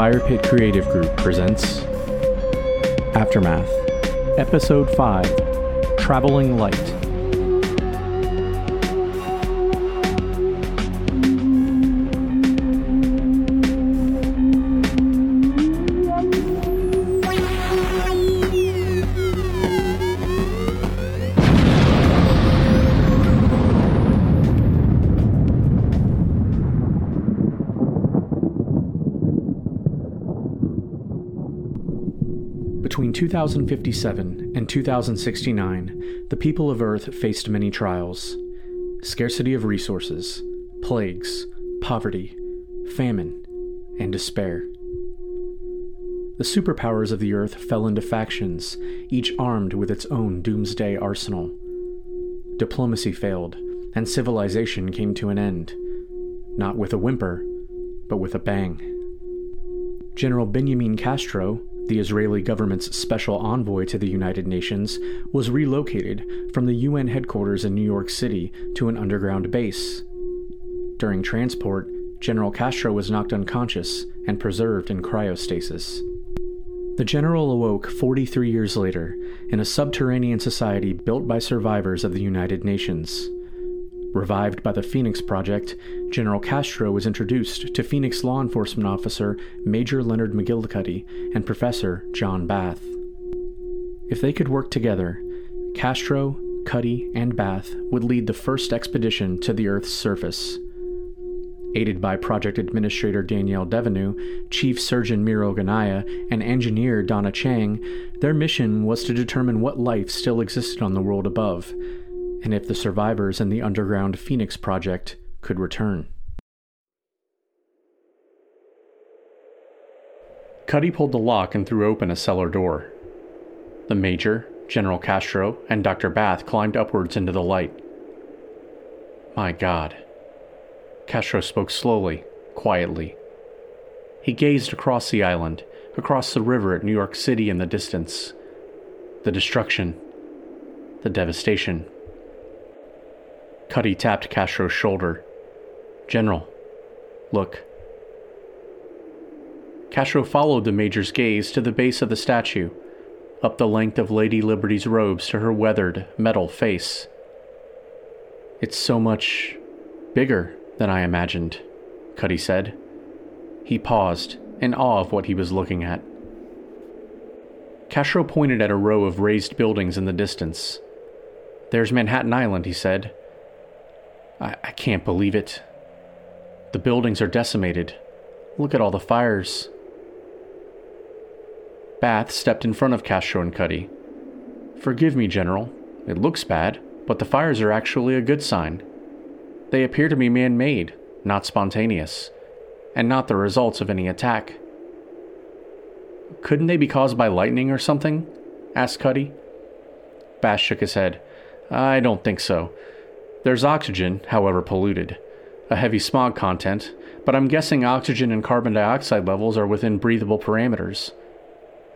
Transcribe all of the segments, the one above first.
Fire Pit Creative Group presents Aftermath, Episode 5 Traveling Light. 2057 and 2069, the people of Earth faced many trials scarcity of resources, plagues, poverty, famine, and despair. The superpowers of the Earth fell into factions, each armed with its own doomsday arsenal. Diplomacy failed, and civilization came to an end, not with a whimper, but with a bang. General Benjamin Castro, the Israeli government's special envoy to the United Nations, was relocated from the UN headquarters in New York City to an underground base. During transport, General Castro was knocked unconscious and preserved in cryostasis. The general awoke 43 years later in a subterranean society built by survivors of the United Nations. Revived by the Phoenix Project, General Castro was introduced to Phoenix law enforcement officer Major Leonard McGillicuddy and Professor John Bath. If they could work together, Castro, Cuddy, and Bath would lead the first expedition to the Earth's surface. Aided by Project Administrator Danielle Devenu, Chief Surgeon Miro Ganaya, and Engineer Donna Chang, their mission was to determine what life still existed on the world above and if the survivors in the underground Phoenix Project could return. Cuddy pulled the lock and threw open a cellar door. The Major, General Castro, and Dr. Bath climbed upwards into the light. My God. Castro spoke slowly, quietly. He gazed across the island, across the river at New York City in the distance. The destruction, the devastation. Cuddy tapped Castro's shoulder. General, look. Castro followed the Major's gaze to the base of the statue, up the length of Lady Liberty's robes to her weathered, metal face. It's so much bigger than I imagined, Cuddy said. He paused, in awe of what he was looking at. Castro pointed at a row of raised buildings in the distance. There's Manhattan Island, he said. I, I can't believe it. The buildings are decimated. Look at all the fires. Bath stepped in front of Castro and Cuddy. Forgive me, General. It looks bad, but the fires are actually a good sign. They appear to be man made, not spontaneous, and not the results of any attack. Couldn't they be caused by lightning or something? asked Cuddy. Bath shook his head. I don't think so. There's oxygen, however polluted, a heavy smog content, but I'm guessing oxygen and carbon dioxide levels are within breathable parameters.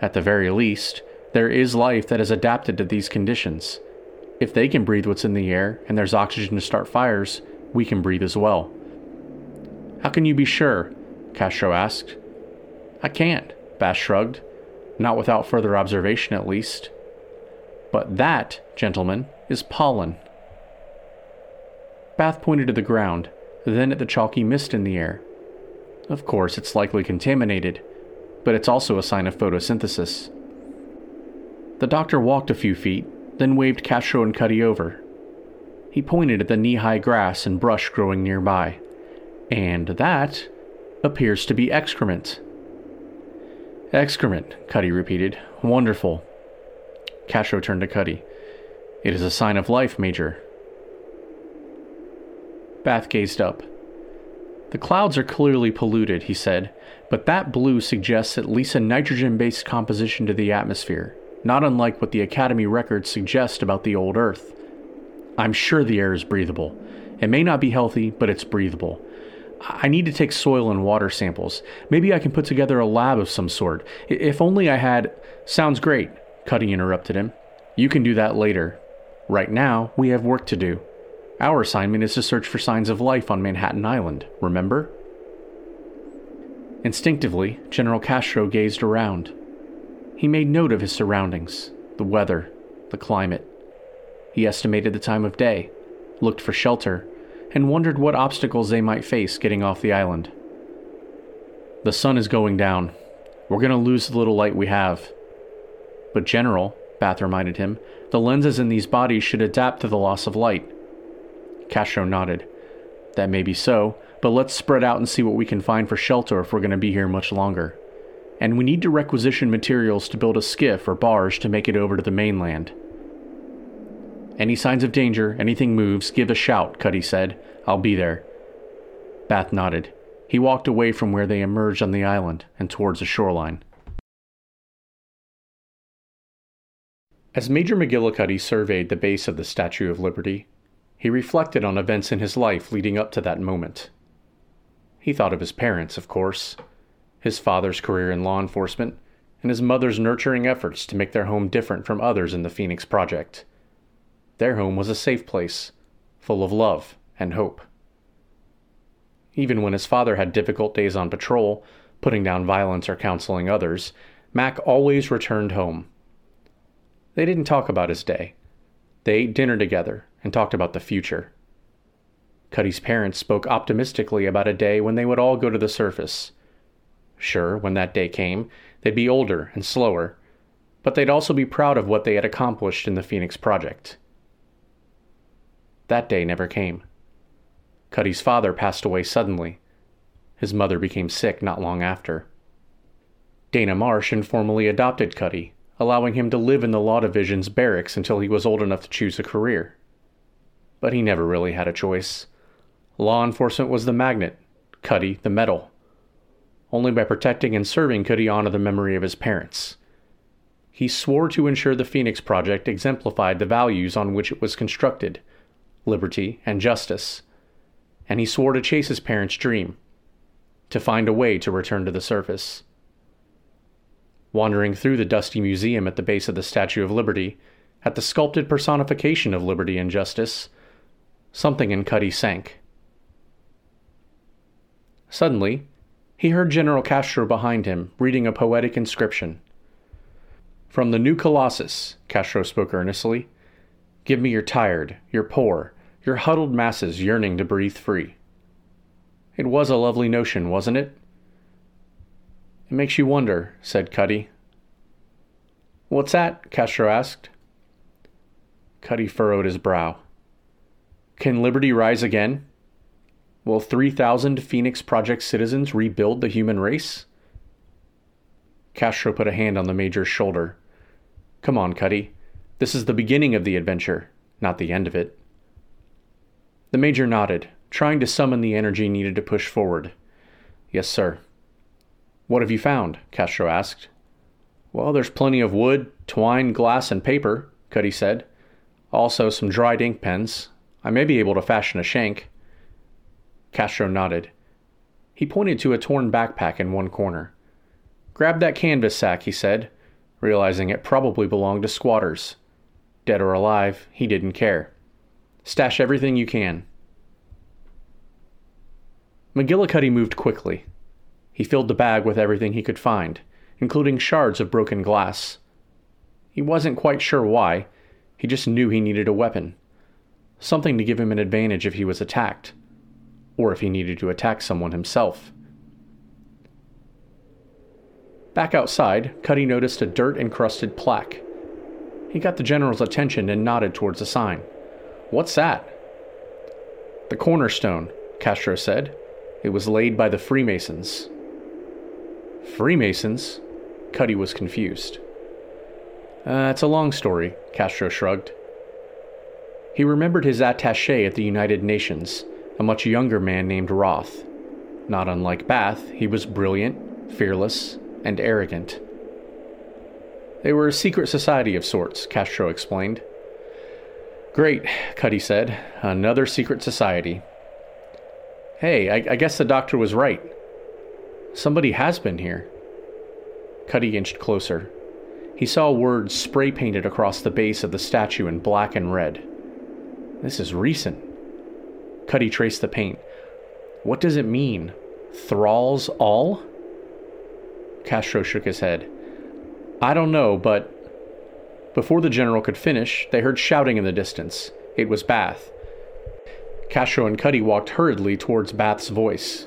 At the very least, there is life that has adapted to these conditions. If they can breathe what's in the air and there's oxygen to start fires, we can breathe as well. How can you be sure? Castro asked. I can't, Bath shrugged. Not without further observation, at least. But that, gentlemen, is pollen. Bath pointed to the ground, then at the chalky mist in the air. Of course, it's likely contaminated, but it's also a sign of photosynthesis. The doctor walked a few feet, then waved Castro and Cuddy over. He pointed at the knee high grass and brush growing nearby. And that appears to be excrement. Excrement, Cuddy repeated. Wonderful. Castro turned to Cuddy. It is a sign of life, Major. Bath gazed up. The clouds are clearly polluted, he said, but that blue suggests at least a nitrogen based composition to the atmosphere, not unlike what the Academy records suggest about the old Earth. I'm sure the air is breathable. It may not be healthy, but it's breathable. I need to take soil and water samples. Maybe I can put together a lab of some sort. If only I had. Sounds great, Cuddy interrupted him. You can do that later. Right now, we have work to do. Our assignment is to search for signs of life on Manhattan Island, remember? Instinctively, General Castro gazed around. He made note of his surroundings, the weather, the climate. He estimated the time of day, looked for shelter, and wondered what obstacles they might face getting off the island. The sun is going down. We're going to lose the little light we have. But, General, Bath reminded him, the lenses in these bodies should adapt to the loss of light. Castro nodded. That may be so, but let's spread out and see what we can find for shelter if we're going to be here much longer. And we need to requisition materials to build a skiff or barge to make it over to the mainland. Any signs of danger, anything moves, give a shout, Cuddy said. I'll be there. Bath nodded. He walked away from where they emerged on the island and towards the shoreline. As Major McGillicuddy surveyed the base of the Statue of Liberty, he reflected on events in his life leading up to that moment. He thought of his parents, of course, his father's career in law enforcement, and his mother's nurturing efforts to make their home different from others in the Phoenix Project. Their home was a safe place, full of love and hope. Even when his father had difficult days on patrol, putting down violence or counseling others, Mac always returned home. They didn't talk about his day. They ate dinner together and talked about the future. Cuddy's parents spoke optimistically about a day when they would all go to the surface. Sure, when that day came, they'd be older and slower, but they'd also be proud of what they had accomplished in the Phoenix Project. That day never came. Cuddy's father passed away suddenly. His mother became sick not long after. Dana Marsh informally adopted Cuddy, allowing him to live in the Law Division's barracks until he was old enough to choose a career. But he never really had a choice. Law enforcement was the magnet, Cuddy the metal. Only by protecting and serving could he honor the memory of his parents. He swore to ensure the Phoenix Project exemplified the values on which it was constructed liberty and justice. And he swore to chase his parents' dream to find a way to return to the surface. Wandering through the dusty museum at the base of the Statue of Liberty, at the sculpted personification of liberty and justice, something in Cuddy sank. Suddenly, he heard General Castro behind him reading a poetic inscription. From the new Colossus, Castro spoke earnestly, give me your tired, your poor, your huddled masses yearning to breathe free. It was a lovely notion, wasn't it? It makes you wonder, said Cuddy. What's that? Castro asked. Cuddy furrowed his brow. Can liberty rise again? Will 3,000 Phoenix Project citizens rebuild the human race? Castro put a hand on the major's shoulder. Come on, Cuddy. This is the beginning of the adventure, not the end of it. The major nodded, trying to summon the energy needed to push forward. Yes, sir. What have you found? Castro asked. Well, there's plenty of wood, twine, glass, and paper, Cuddy said. Also, some dried ink pens. I may be able to fashion a shank. Castro nodded. He pointed to a torn backpack in one corner. Grab that canvas sack, he said, realizing it probably belonged to squatters. Dead or alive, he didn't care. Stash everything you can. McGillicuddy moved quickly. He filled the bag with everything he could find, including shards of broken glass. He wasn't quite sure why, he just knew he needed a weapon. Something to give him an advantage if he was attacked or if he needed to attack someone himself. Back outside, Cuddy noticed a dirt encrusted plaque. He got the general's attention and nodded towards the sign. What's that? The cornerstone, Castro said. It was laid by the Freemasons. Freemasons? Cuddy was confused. Uh, it's a long story, Castro shrugged. He remembered his attache at the United Nations a much younger man named Roth. Not unlike Bath, he was brilliant, fearless, and arrogant. They were a secret society of sorts, Castro explained. Great, Cuddy said. Another secret society. Hey, I, I, guess the doctor was right. Somebody has been here. Cuddy inched closer. He saw words spray painted across the base of the statue in black and red. This is recent. Cuddy traced the paint. What does it mean? Thralls all? Castro shook his head. I don't know, but. Before the general could finish, they heard shouting in the distance. It was Bath. Castro and Cuddy walked hurriedly towards Bath's voice.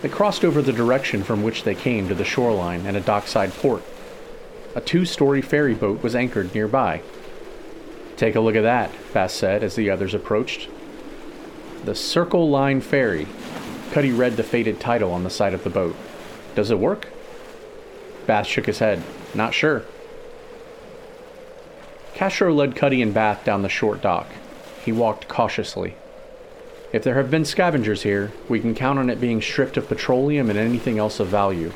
They crossed over the direction from which they came to the shoreline and a dockside port. A two story ferry boat was anchored nearby. Take a look at that, Bath said as the others approached. The Circle Line Ferry. Cuddy read the faded title on the side of the boat. Does it work? Bath shook his head. Not sure. Castro led Cuddy and Bath down the short dock. He walked cautiously. If there have been scavengers here, we can count on it being stripped of petroleum and anything else of value.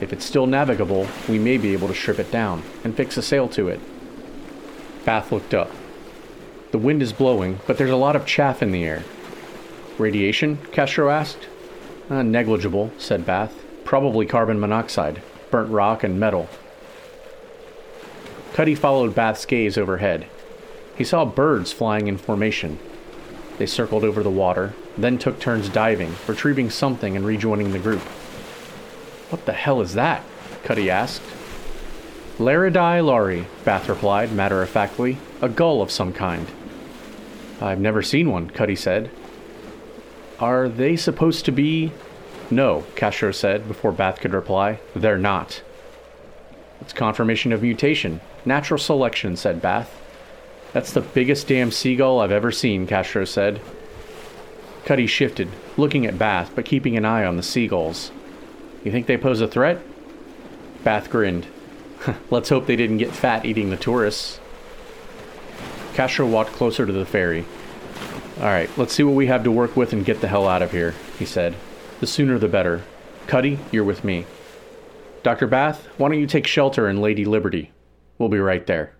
If it's still navigable, we may be able to strip it down and fix a sail to it. Bath looked up. The wind is blowing, but there's a lot of chaff in the air. Radiation? Castro asked. Uh, negligible, said Bath. Probably carbon monoxide, burnt rock, and metal. Cuddy followed Bath's gaze overhead. He saw birds flying in formation. They circled over the water, then took turns diving, retrieving something and rejoining the group. What the hell is that? Cuddy asked. Laridae lari, Bath replied, matter of factly. A gull of some kind. I've never seen one, Cuddy said. Are they supposed to be. No, Castro said before Bath could reply. They're not. It's confirmation of mutation. Natural selection, said Bath. That's the biggest damn seagull I've ever seen, Castro said. Cuddy shifted, looking at Bath, but keeping an eye on the seagulls. You think they pose a threat? Bath grinned. Let's hope they didn't get fat eating the tourists. Castro walked closer to the ferry. All right, let's see what we have to work with and get the hell out of here, he said. The sooner the better. Cuddy, you're with me. Dr. Bath, why don't you take shelter in Lady Liberty? We'll be right there.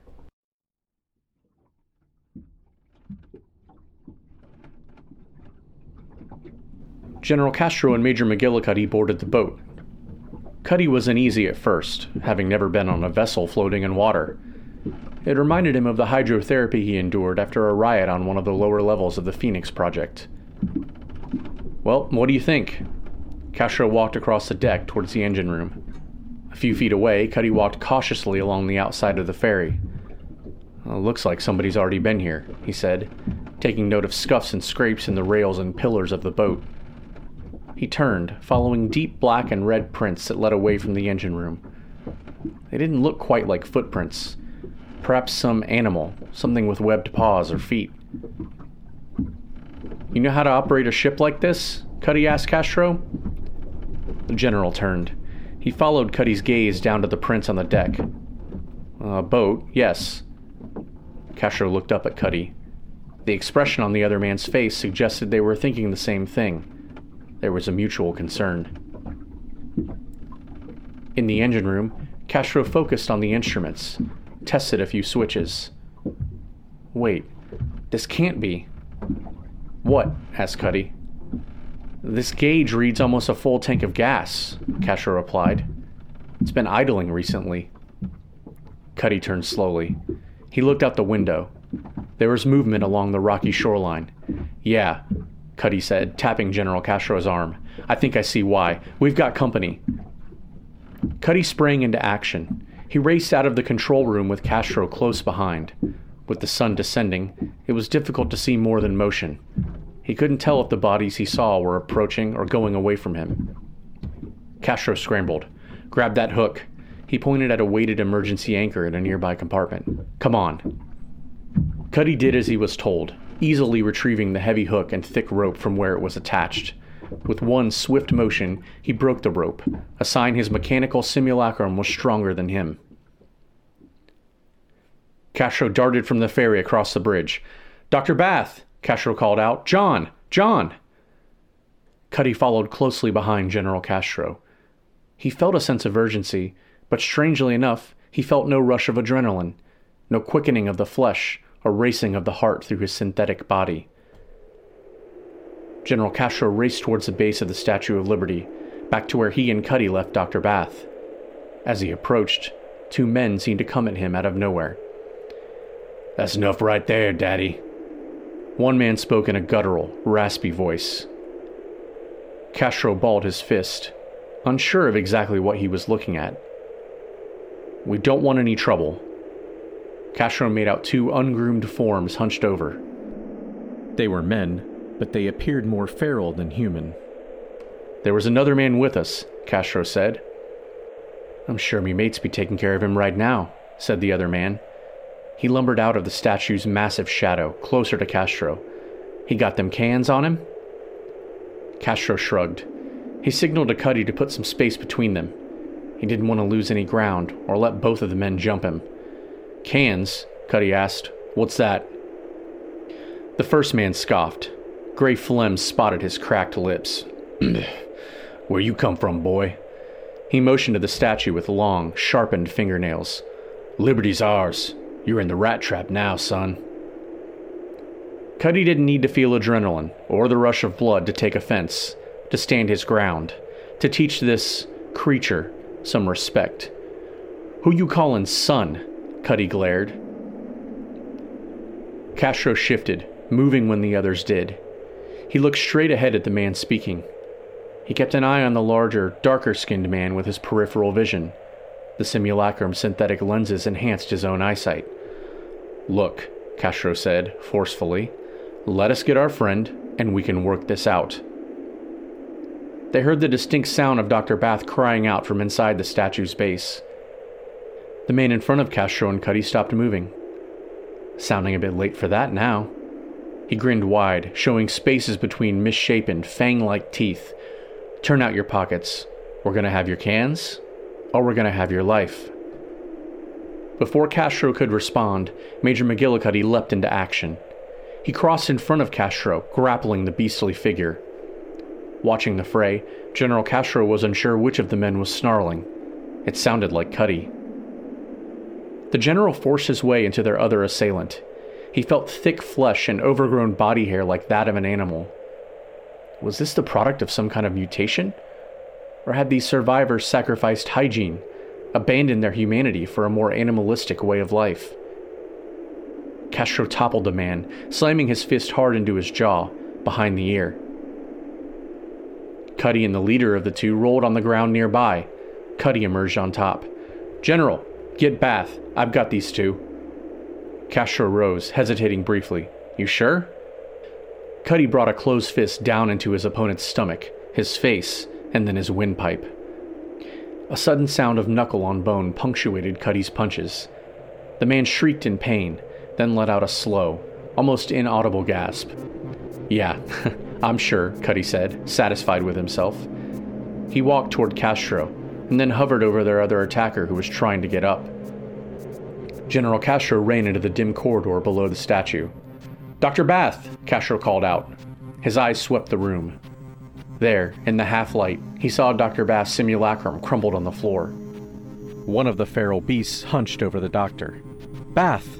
General Castro and Major McGillicuddy boarded the boat. Cuddy was uneasy at first, having never been on a vessel floating in water. It reminded him of the hydrotherapy he endured after a riot on one of the lower levels of the Phoenix Project. Well, what do you think? Castro walked across the deck towards the engine room. A few feet away, Cuddy walked cautiously along the outside of the ferry. Well, looks like somebody's already been here, he said, taking note of scuffs and scrapes in the rails and pillars of the boat. He turned, following deep black and red prints that led away from the engine room. They didn't look quite like footprints. Perhaps some animal, something with webbed paws or feet. You know how to operate a ship like this? Cuddy asked Castro. The general turned. He followed Cuddy's gaze down to the prints on the deck. A boat, yes. Castro looked up at Cuddy. The expression on the other man's face suggested they were thinking the same thing. There was a mutual concern. In the engine room, Castro focused on the instruments, tested a few switches. Wait, this can't be. What? asked Cuddy. This gauge reads almost a full tank of gas, Castro replied. It's been idling recently. Cuddy turned slowly. He looked out the window. There was movement along the rocky shoreline. Yeah, Cuddy said, tapping General Castro's arm. I think I see why. We've got company. Cuddy sprang into action. He raced out of the control room with Castro close behind. With the sun descending, it was difficult to see more than motion. He couldn't tell if the bodies he saw were approaching or going away from him. Castro scrambled. Grab that hook. He pointed at a weighted emergency anchor in a nearby compartment. Come on. Cuddy did as he was told, easily retrieving the heavy hook and thick rope from where it was attached. With one swift motion, he broke the rope, a sign his mechanical simulacrum was stronger than him. Castro darted from the ferry across the bridge. Dr. Bath, Castro called out. John! John! Cuddy followed closely behind General Castro. He felt a sense of urgency, but strangely enough, he felt no rush of adrenaline, no quickening of the flesh or racing of the heart through his synthetic body. General Castro raced towards the base of the Statue of Liberty, back to where he and Cuddy left Dr. Bath. As he approached, two men seemed to come at him out of nowhere. That's enough right there, Daddy. One man spoke in a guttural, raspy voice. Castro balled his fist. unsure of exactly what he was looking at. We don't want any trouble. Castro made out two ungroomed forms hunched over. They were men, but they appeared more feral than human. There was another man with us, Castro said. I'm sure me mates be taking care of him right now, said the other man. He lumbered out of the statue's massive shadow, closer to Castro. He got them cans on him? Castro shrugged. He signaled to Cuddy to put some space between them. He didn't want to lose any ground or let both of the men jump him. Cans? Cuddy asked. What's that? The first man scoffed. Gray phlegm spotted his cracked lips. Where you come from, boy? He motioned to the statue with long, sharpened fingernails. Liberty's ours. You're in the rat trap now, son. Cuddy didn't need to feel adrenaline or the rush of blood to take offense, to stand his ground, to teach this creature some respect. Who you callin' son? Cuddy glared. Castro shifted, moving when the others did. He looked straight ahead at the man speaking. He kept an eye on the larger, darker skinned man with his peripheral vision. The simulacrum synthetic lenses enhanced his own eyesight. Look, Castro said, forcefully, let us get our friend, and we can work this out. They heard the distinct sound of Dr. Bath crying out from inside the statue's base. The man in front of Castro and Cuddy stopped moving. Sounding a bit late for that now. He grinned wide, showing spaces between misshapen, fang like teeth. Turn out your pockets. We're gonna have your cans, or we're gonna have your life. Before Castro could respond, Major McGillicuddy leapt into action. He crossed in front of Castro, grappling the beastly figure. Watching the fray, General Castro was unsure which of the men was snarling. It sounded like Cuddy. The general forced his way into their other assailant. He felt thick flesh and overgrown body hair like that of an animal. Was this the product of some kind of mutation? Or had these survivors sacrificed hygiene, abandoned their humanity for a more animalistic way of life? Castro toppled the man, slamming his fist hard into his jaw, behind the ear. Cuddy and the leader of the two rolled on the ground nearby. Cuddy emerged on top. General, get Bath. I've got these two. Castro rose, hesitating briefly. You sure? Cuddy brought a closed fist down into his opponent's stomach, his face, and then his windpipe. A sudden sound of knuckle on bone punctuated Cuddy's punches. The man shrieked in pain, then let out a slow, almost inaudible gasp. Yeah, I'm sure, Cuddy said, satisfied with himself. He walked toward Castro, and then hovered over their other attacker who was trying to get up. General Castro ran into the dim corridor below the statue. Dr. Bath, Castro called out. His eyes swept the room. There, in the half light, he saw Dr. Bath's simulacrum crumbled on the floor. One of the feral beasts hunched over the doctor. Bath!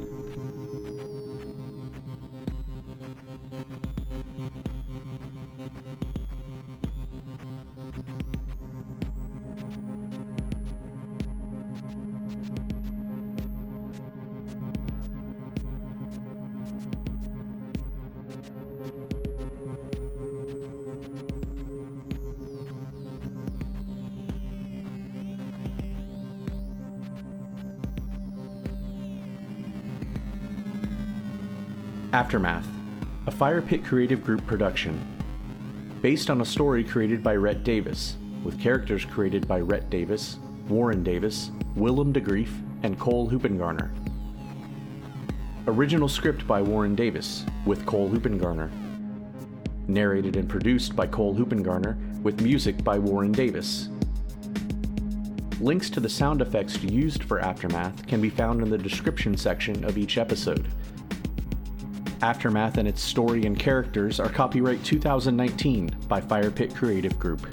Aftermath, a Fire Pit Creative Group production. Based on a story created by Rhett Davis, with characters created by Rhett Davis, Warren Davis, Willem de DeGrief, and Cole Hoopengarner. Original script by Warren Davis, with Cole Hoopengarner. Narrated and produced by Cole Hoopengarner, with music by Warren Davis. Links to the sound effects used for Aftermath can be found in the description section of each episode. Aftermath and its story and characters are copyright 2019 by Firepit Creative Group.